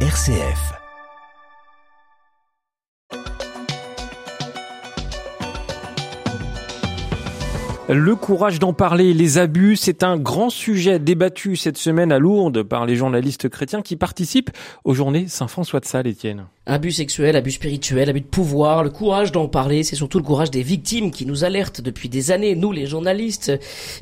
RCF. Le courage d'en parler, les abus, c'est un grand sujet débattu cette semaine à Lourdes par les journalistes chrétiens qui participent aux journées Saint-François de Sales, Étienne. Abus sexuels, abus spirituels, abus de pouvoir, le courage d'en parler, c'est surtout le courage des victimes qui nous alertent depuis des années, nous les journalistes.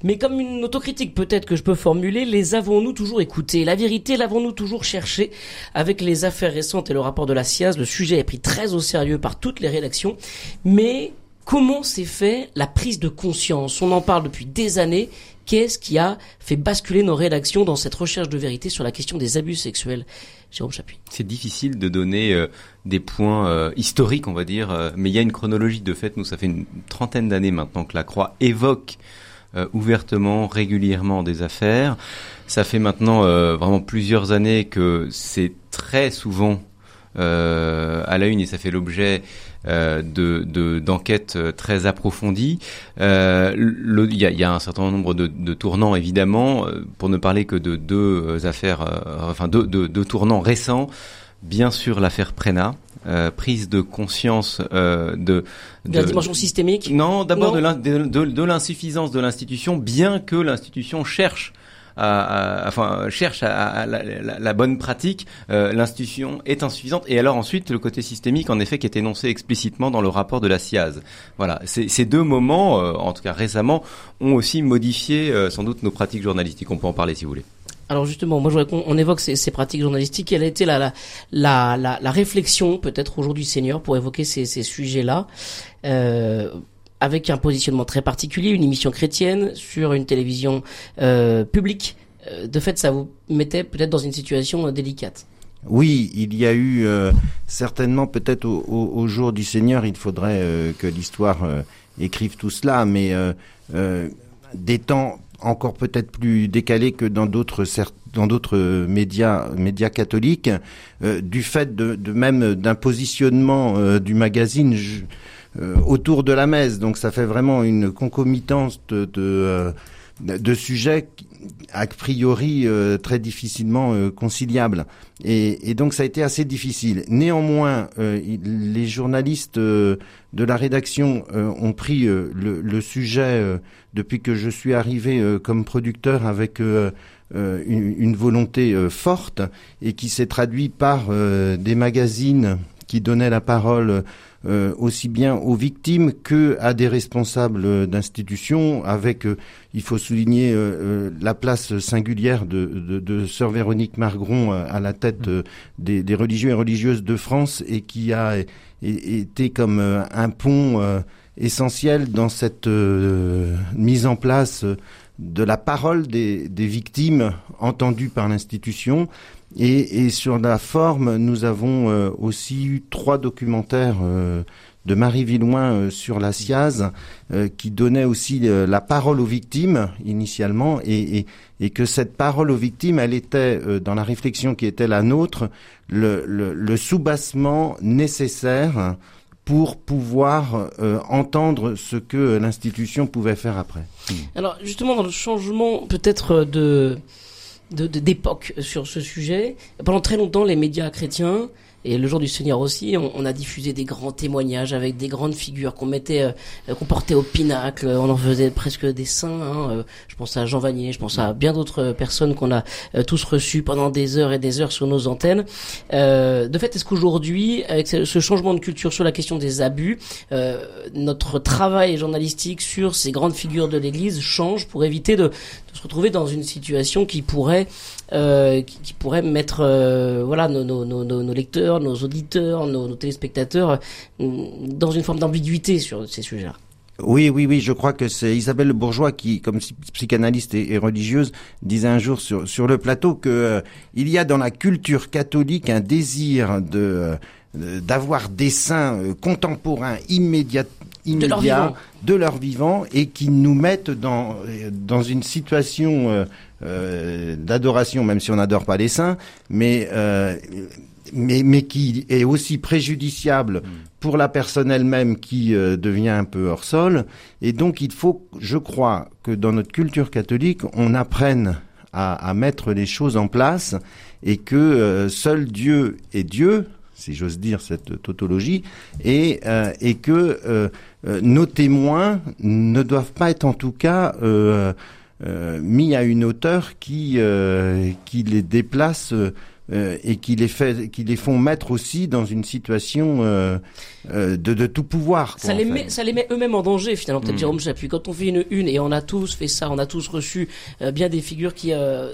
Mais comme une autocritique peut-être que je peux formuler, les avons-nous toujours écoutés? La vérité, l'avons-nous toujours cherché Avec les affaires récentes et le rapport de la SIAZ, le sujet est pris très au sérieux par toutes les rédactions, mais Comment s'est fait la prise de conscience? On en parle depuis des années. Qu'est-ce qui a fait basculer nos rédactions dans cette recherche de vérité sur la question des abus sexuels? Jérôme Chapuis. C'est difficile de donner euh, des points euh, historiques, on va dire, euh, mais il y a une chronologie de fait. Nous, ça fait une trentaine d'années maintenant que la Croix évoque ouvertement, régulièrement des affaires. Ça fait maintenant vraiment plusieurs années que c'est très souvent à la une et ça fait l'objet euh, de d'enquêtes euh, très approfondies. Euh, il y, a, y, a, un certain nombre de, de, tournants évidemment, pour ne parler que de deux affaires, enfin deux, deux, tournants récents. Bien sûr, l'affaire Prena, euh, prise de conscience euh, de, de, la dimension systémique? Non, d'abord de l'insuffisance de l'institution, bien que l'institution cherche enfin cherche à, la, bonne pratique, euh, l'institution est insuffisante. Et alors ensuite le côté systémique, en effet, qui est énoncé explicitement dans le rapport de la SIAZ. Voilà, ces deux moments, euh, en tout cas récemment, ont aussi modifié euh, sans doute nos pratiques journalistiques. On peut en parler si vous voulez. Alors justement, moi je voudrais qu'on évoque ces, ces, pratiques journalistiques. Quelle a été la, la, la, la réflexion peut-être aujourd'hui Seigneur pour évoquer ces, ces sujets-là? Euh, avec un positionnement très particulier, une émission chrétienne sur une télévision euh, publique. Euh, de fait, ça vous mettait peut-être dans une situation euh, délicate. Oui, il y a eu certainement peut-être au, jour du Seigneur, il faudrait que l'histoire écrive tout cela, mais des temps encore peut-être plus décalés que dans d'autres dans d'autres médias médias catholiques, du fait de, même d'un positionnement du magazine. Autour de la messe. Donc ça fait vraiment une concomitance de, de, euh, sujets a priori euh, très difficilement conciliables. Et, et, donc ça a été assez difficile. Néanmoins, les journalistes de la rédaction ont pris le, le, sujet depuis que je suis arrivé comme producteur avec une, une, volonté forte et qui s'est traduit par des magazines qui donnaient la parole euh, aussi bien aux victimes que à des responsables d'institutions, avec, euh, il faut souligner, euh, la place singulière de, de, de, sœur Véronique Margron à la tête des, des, religieux et religieuses de France et qui a été comme un pont essentiel dans cette mise en place de la parole des, des victimes entendues par l'institution et, et, sur la forme, nous avons euh, aussi eu trois documentaires euh, de Marie Villoin euh, sur la SIAZ qui donnaient aussi la parole aux victimes initialement et, et, et, que cette parole aux victimes, elle était dans la réflexion qui était la nôtre, le, le, le soubassement nécessaire pour pouvoir entendre ce que l'institution pouvait faire après. Alors justement dans le changement peut-être de d'époque sur ce sujet. Pendant très longtemps, les médias chrétiens et le jour du Seigneur aussi, on, a diffusé des grands témoignages avec des grandes figures qu'on mettait, euh, qu'on portait au pinacle. On en faisait presque des saints. Hein. Euh, je pense à Jean Vanier, je pense à bien d'autres personnes qu'on a euh, tous reçues pendant des heures et des heures sur nos antennes. de fait, est-ce qu'aujourd'hui, avec ce changement de culture sur la question des abus, notre travail journalistique sur ces grandes figures de l'Église change pour éviter de, de se retrouver dans une situation qui pourrait euh, qui, qui, pourrait mettre euh, voilà nos, nos, nos, nos, lecteurs, nos auditeurs, nos, téléspectateurs euh, dans une forme d'ambiguïté sur ces sujets-là. Oui, oui, oui, je crois que c'est Isabelle Bourgeois qui, comme psychanalyste et, religieuse, disait un jour sur, sur le plateau que il y a dans la culture catholique un désir de d'avoir des saints contemporains immédiats immédiats de leur, vivant et qui nous mettent dans dans une situation euh, d'adoration, même si on n'adore pas les saints, mais, euh, mais, mais qui est aussi préjudiciable mm. pour la personne elle-même qui euh, devient un peu hors sol. Et donc il faut, je crois, que dans notre culture catholique, on apprenne à, mettre les choses en place et que seul Dieu est Dieu, si j'ose dire cette tautologie, et, et que nos témoins ne doivent pas être en tout cas mis à une hauteur qui, qui les déplace euh, et qui les fait, qui les font mettre aussi dans une situation euh, euh, de, de, tout pouvoir. ça, les met, ça les met eux-mêmes en danger finalement. Peut-être mm. Jérôme Chapuis. Quand on fait une une et on a tous fait ça, on a tous reçu bien des figures qui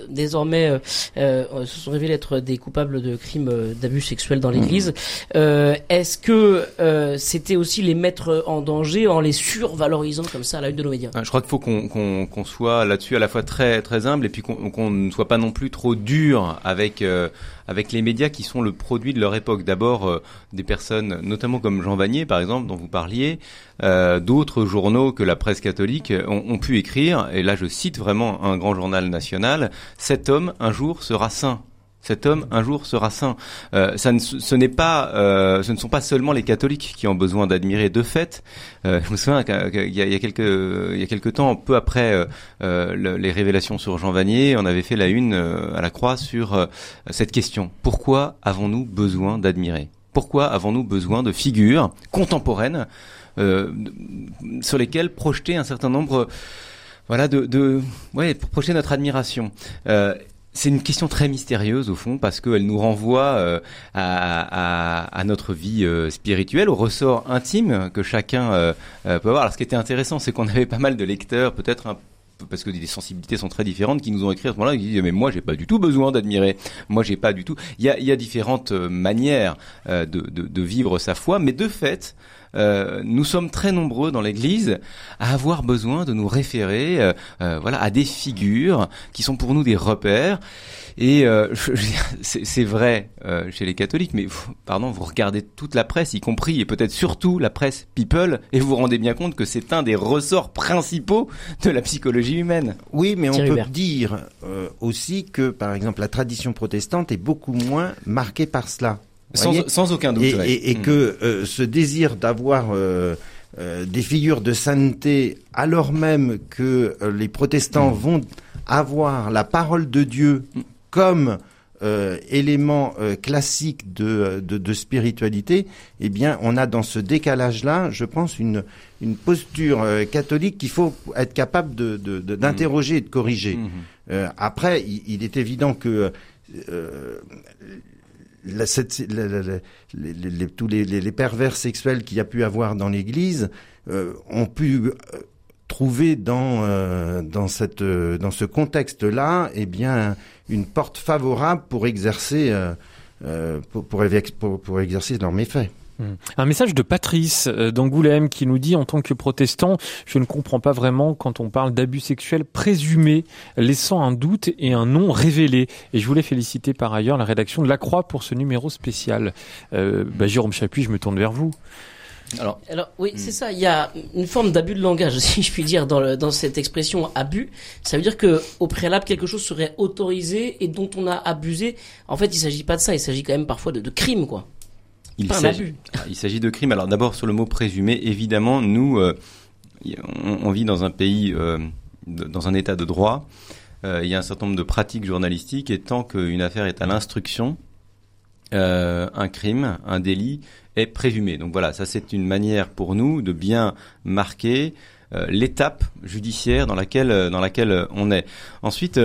désormais se sont révélées être des coupables de crimes d'abus sexuels dans l'Église. Mm. Est-ce que c'était aussi les mettre en danger en les survalorisant comme ça à la une de nos médias? Je crois qu'il faut qu'on qu'on qu'on soit là-dessus à la fois très très humble et puis qu'on qu'on ne soit pas non plus trop dur avec avec les médias qui sont le produit de leur époque. D'abord, euh, des personnes, notamment comme Jean Vanier, par exemple, dont vous parliez, euh, d'autres journaux que la presse catholique ont, ont, pu écrire, et là je cite vraiment un grand journal national, cet homme un jour sera saint. Cet homme un jour sera saint. Euh, ça ne, ce n'est pas, euh, ce ne sont pas seulement les catholiques qui ont besoin d'admirer. De fait, euh, je me souviens qu'il y, a, il y a quelques, il y a quelques temps, peu après euh, les révélations sur Jean Vanier, on avait fait la une à la Croix sur cette question pourquoi avons-nous besoin d'admirer? Pourquoi avons-nous besoin de figures contemporaines sur lesquelles projeter un certain nombre voilà de, de ouais pour projeter notre admiration? Euh, c'est une question très mystérieuse au fond parce qu'elle nous renvoie euh, à, notre vie euh, spirituelle, au ressort intime que chacun euh, peut avoir. Alors ce qui était intéressant, c'est qu'on avait pas mal de lecteurs, peut-être parce que des sensibilités sont très différentes, qui nous ont écrit à ce moment-là, qui disent mais moi j'ai pas du tout besoin d'admirer, moi j'ai pas du tout. Il y a, différentes manières de, vivre sa foi, mais de fait, euh, nous sommes très nombreux dans l'Église à avoir besoin de nous référer, euh, euh, voilà, à des figures qui sont pour nous des repères. Et c'est vrai chez les catholiques, mais pardon, vous regardez toute la presse, y compris et peut-être surtout la presse people, et vous vous rendez bien compte que c'est un des ressorts principaux de la psychologie humaine. Oui, mais on peut dire aussi que, par exemple, la tradition protestante est beaucoup moins marquée par cela. Sans, aucun doute. Et, et, hmm. que euh, ce désir d'avoir euh, euh, des figures de sainteté, alors même que les protestants hmm. vont avoir la parole de Dieu hmm. comme élément classique de, de, de, spiritualité, eh bien, on a dans ce décalage-là, je pense, une, une posture catholique qu'il faut être capable de, d'interroger et de corriger. après, il, il, est évident que la, cette, les, tous les, pervers sexuels qu'il y a pu avoir dans l'Église euh, ont pu euh, trouver dans euh, dans cette dans ce contexte-là, eh bien, une porte favorable pour exercer pour, pour, pour exercer leurs méfaits. Un message de Patrice euh, d'Angoulême qui nous dit en tant que protestant, je ne comprends pas vraiment quand on parle d'abus sexuels présumés, laissant un doute et un nom révélé. Et je voulais féliciter par ailleurs la rédaction de La Croix pour ce numéro spécial. Euh, bah, Jérôme Chapuis, je me tourne vers vous. Alors, Alors oui, hmm. c'est ça. Il y a une forme d'abus de langage, si je puis dire, dans, le, dans cette expression abus. Ça veut dire que au préalable, quelque chose serait autorisé et dont on a abusé. En fait, il s'agit pas de ça. Il s'agit quand même parfois de, de crime, quoi. Il s'agit, il s'agit de crimes. Alors d'abord sur le mot présumé, évidemment, nous, euh, on, vit dans un pays, euh, dans un état de droit. Euh, il y a un certain nombre de pratiques journalistiques et tant qu'une affaire est à l'instruction, un crime, un délit est présumé. Donc voilà, ça c'est une manière pour nous de bien marquer l'étape judiciaire dans laquelle dans laquelle on est. Ensuite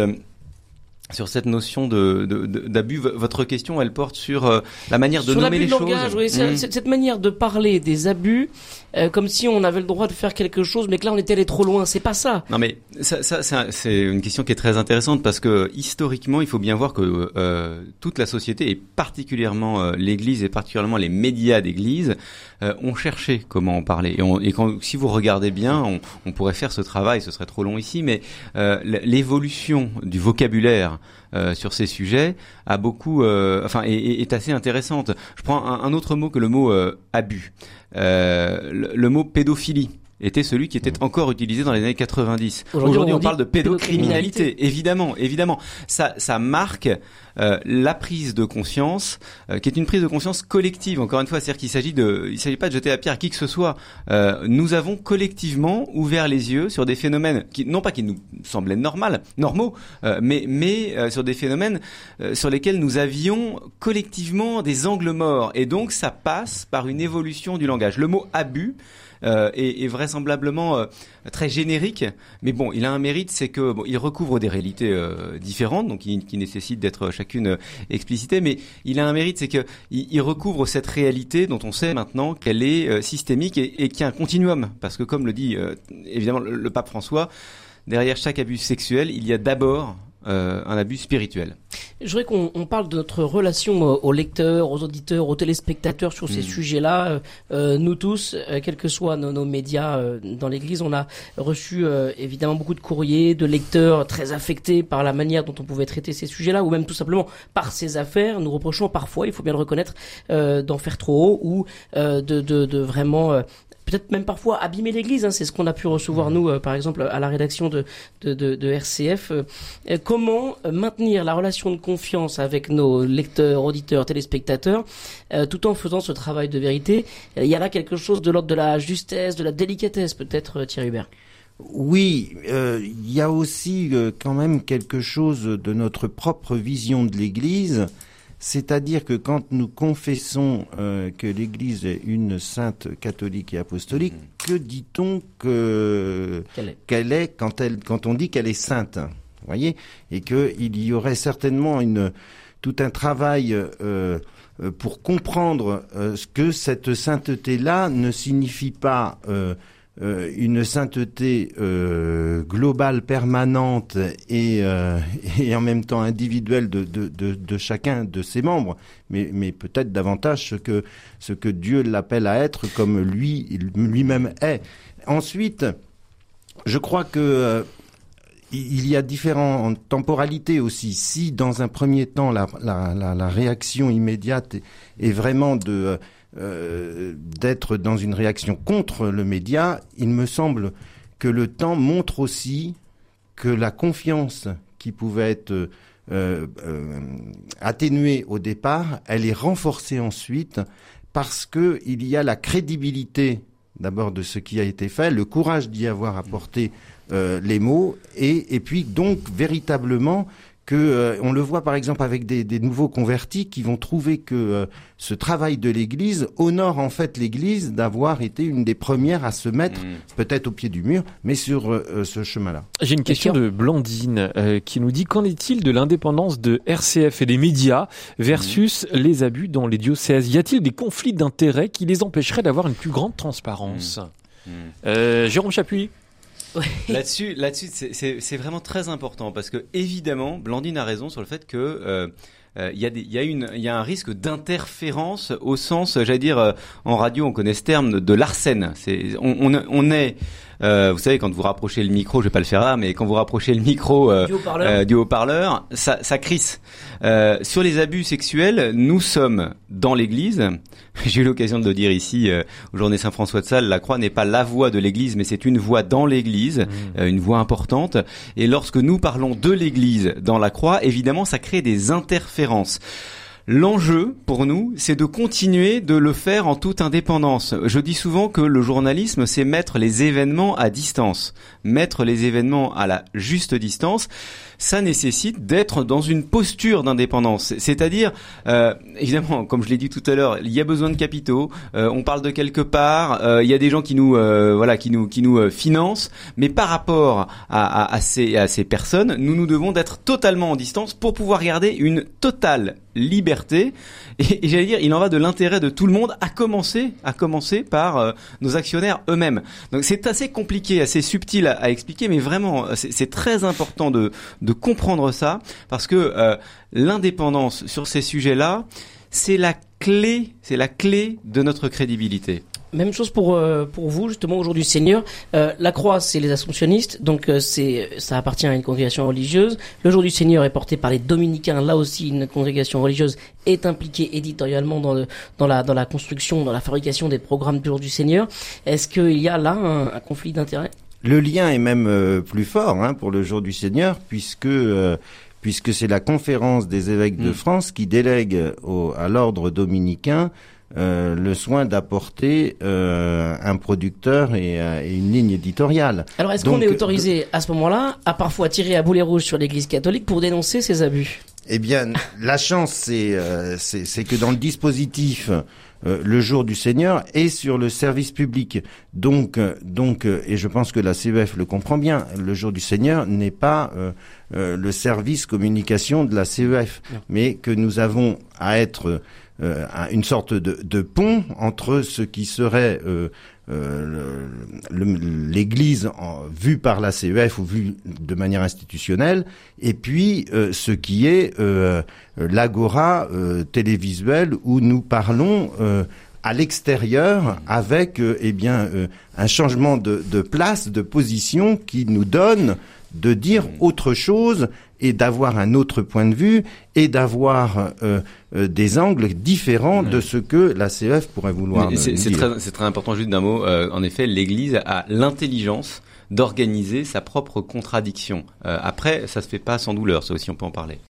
sur cette notion de, d'abus. Votre question, elle porte sur euh, la manière de nommer les langage, choses. Oui, mmh. cette manière de parler des abus, euh, comme si on avait le droit de faire quelque chose, mais que là on était allé trop loin. C'est pas ça. Non, mais ça, ça, c'est une question qui est très intéressante parce que historiquement, il faut bien voir que euh, toute la société, et particulièrement l'Église et particulièrement les médias d'Église, ont cherché comment en parler. Et, quand, si vous regardez bien, on, pourrait faire ce travail. Ce serait trop long ici, mais l'évolution du vocabulaire euh, sur ces sujets a beaucoup, euh, enfin, est, assez intéressante. Je prends un, autre mot que le mot euh, abus, le, mot pédophilie. Était celui qui était encore utilisé dans les années 90. Aujourd'hui, Aujourd'hui, on parle de pédocriminalité. pédocriminalité. Évidemment, évidemment. Ça, ça marque euh, la prise de conscience, euh, qui est une prise de conscience collective. Encore une fois, c'est-à-dire qu'il s'agit de, il s'agit pas de jeter la pierre à qui que ce soit. Euh, nous avons collectivement ouvert les yeux sur des phénomènes qui, non pas qui nous semblaient normales, normaux, euh, mais mais euh, sur des phénomènes euh, sur lesquels nous avions collectivement des angles morts. Et donc, ça passe par une évolution du langage. Le mot abus euh, est, est vraisemblablement euh, très générique, mais bon, il a un mérite, c'est que bon, il recouvre des réalités euh, différentes, donc qui, nécessitent d'être chacune euh, explicitée, mais il a un mérite, c'est que il, il recouvre cette réalité dont on sait maintenant qu'elle est euh, systémique et, et qu'il y a un continuum, parce que comme le dit euh, évidemment le pape François, derrière chaque abus sexuel, il y a d'abord euh, un abus spirituel. Je voudrais qu'on on parle de notre relation euh, aux lecteurs, aux auditeurs, aux téléspectateurs sur ces Mm. sujets-là. Euh, nous tous, euh, quels que soient nos, nos médias dans l'Église, on a reçu évidemment beaucoup de courriers de lecteurs très affectés par la manière dont on pouvait traiter ces sujets-là, ou même tout simplement par ces affaires. Nous reprochons parfois, il faut bien le reconnaître, d'en faire trop haut ou de, de, de vraiment peut-être même parfois abîmer l'Église. Hein, c'est ce qu'on a pu recevoir nous, euh, par exemple, à la rédaction de, de, de, de RCF. Euh, euh, comment euh, maintenir la relation de confiance avec nos lecteurs, auditeurs, téléspectateurs, euh, tout en faisant ce travail de vérité? Il y a là quelque chose de l'ordre de la justesse, de la délicatesse, peut-être, Thierry Hubert? Oui, euh, il y a aussi euh, quand même quelque chose de notre propre vision de l'Église, c'est-à-dire que quand nous confessons euh, que l'Église est une sainte catholique et apostolique, que dit-on que Quelle est. quand elle quand on dit qu'elle est sainte vous voyez et que il y aurait certainement une tout un travail euh, pour comprendre euh, ce que cette sainteté là ne signifie pas euh, une sainteté euh, globale permanente et, euh, et en même temps individuelle de, chacun de ses membres, mais, peut-être davantage ce que, ce que Dieu l'appelle à être comme lui lui-même est. Ensuite, je crois que il y a différentes temporalités aussi. Si dans un premier temps la, la, réaction immédiate est vraiment de euh, d'être dans une réaction contre le média, il me semble que le temps montre aussi que la confiance qui pouvait être euh, euh, atténuée au départ, elle est renforcée ensuite parce que il y a la crédibilité d'abord de ce qui a été fait, le courage d'y avoir apporté les mots, et puis donc véritablement que euh, on le voit par exemple avec des, des nouveaux convertis qui vont trouver que euh, ce travail de l'Église honore en fait l'Église d'avoir été une des premières à se mettre peut-être au pied du mur, mais sur euh, ce chemin-là. J'ai une question de Blandine euh, qui nous dit qu'en est-il de l'indépendance de RCF et des médias versus les abus dans les diocèses? Y a-t-il des conflits d'intérêts qui les empêcheraient d'avoir une plus grande transparence? Euh, Jérôme Chapuis Là-dessus, là-dessus, c'est- vraiment très important parce que évidemment, Blandine a raison sur le fait que euh, il y a des, y a une, il y a un risque d'interférence au sens, j'allais dire, euh, en radio, on connaît ce terme de, de l'arsène. C'est, on, on, on est, euh, vous savez, quand vous rapprochez le micro, je vais pas le faire là, mais quand vous rapprochez le micro euh, Du haut-parleur. euh, ça, ça crisse. Euh, sur les abus sexuels, nous sommes dans l'Église. J'ai eu l'occasion de le dire ici euh, au journée Saint-François de Sales. La croix n'est pas la voix de l'Église, mais c'est une voix dans l'Église, euh, une voix importante. Et lorsque nous parlons de l'Église dans la croix, évidemment, ça crée des interférences conférence. L'enjeu pour nous, c'est de continuer de le faire en toute indépendance. Je dis souvent que le journalisme, c'est mettre les événements à distance, mettre les événements à la juste distance. Ça nécessite d'être dans une posture d'indépendance, c'est-à-dire, euh, évidemment, comme je l'ai dit tout à l'heure, il y a besoin de capitaux. euh, on parle de quelque part, euh, il y a des gens qui nous, voilà, qui nous, qui nous financent, mais par rapport à ces, à ces personnes, nous nous devons d'être totalement en distance pour pouvoir garder une totale liberté. Et, et j'allais dire, il en va de l'intérêt de tout le monde, à commencer, à commencer par euh, nos actionnaires eux-mêmes. Donc c'est assez compliqué, assez subtil à, à expliquer, mais vraiment, c'est c'est très important de, de comprendre ça, parce que euh, l'indépendance sur ces sujets-là, c'est la clé, c'est la clé de notre crédibilité. Même chose pour euh, pour vous justement aujourd'hui Seigneur. Euh, la croix c'est les Assomptionnistes, donc euh, c'est ça appartient à une congrégation religieuse. Le jour du Seigneur est porté par les Dominicains. Là aussi une congrégation religieuse est impliquée éditorialement dans le dans la dans la construction, dans la fabrication des programmes du jour du Seigneur. Est-ce qu'il y a là un, un conflit d'intérêts? Le lien est même euh, plus fort hein, pour le jour du Seigneur puisque euh, puisque c'est la conférence des évêques de Mm. France qui délègue au, à l'ordre dominicain euh, le soin d'apporter euh, un producteur et, euh, et une ligne éditoriale. Alors est-ce qu'on est autorisé à ce moment-là à parfois tirer à boulet rouge sur l'Église catholique pour dénoncer ces abus? Eh bien, la chance, c'est euh, que dans le dispositif, euh, le jour du Seigneur est sur le service public. Donc, euh, donc, euh, et je pense que la CEF le comprend bien. Le jour du Seigneur n'est pas euh, euh, le service communication de la CEF, Non. mais que nous avons à être euh, une sorte de, pont entre ce qui serait euh, euh, l'Église vue par la CEF ou vue de manière institutionnelle, et puis euh, ce qui est euh, euh, l'agora euh, télévisuelle où nous parlons euh, à l'extérieur avec euh, eh bien euh, un changement de place, de position qui nous donne de dire autre chose et d'avoir un autre point de vue et d'avoir euh, euh, des angles différents de ce que la CEF pourrait vouloir C'est très, c'est très important juste d'un mot. Euh, en effet, l'Église a l'intelligence d'organiser sa propre contradiction. Euh, après, ça se fait pas sans douleur, ça aussi on peut en parler.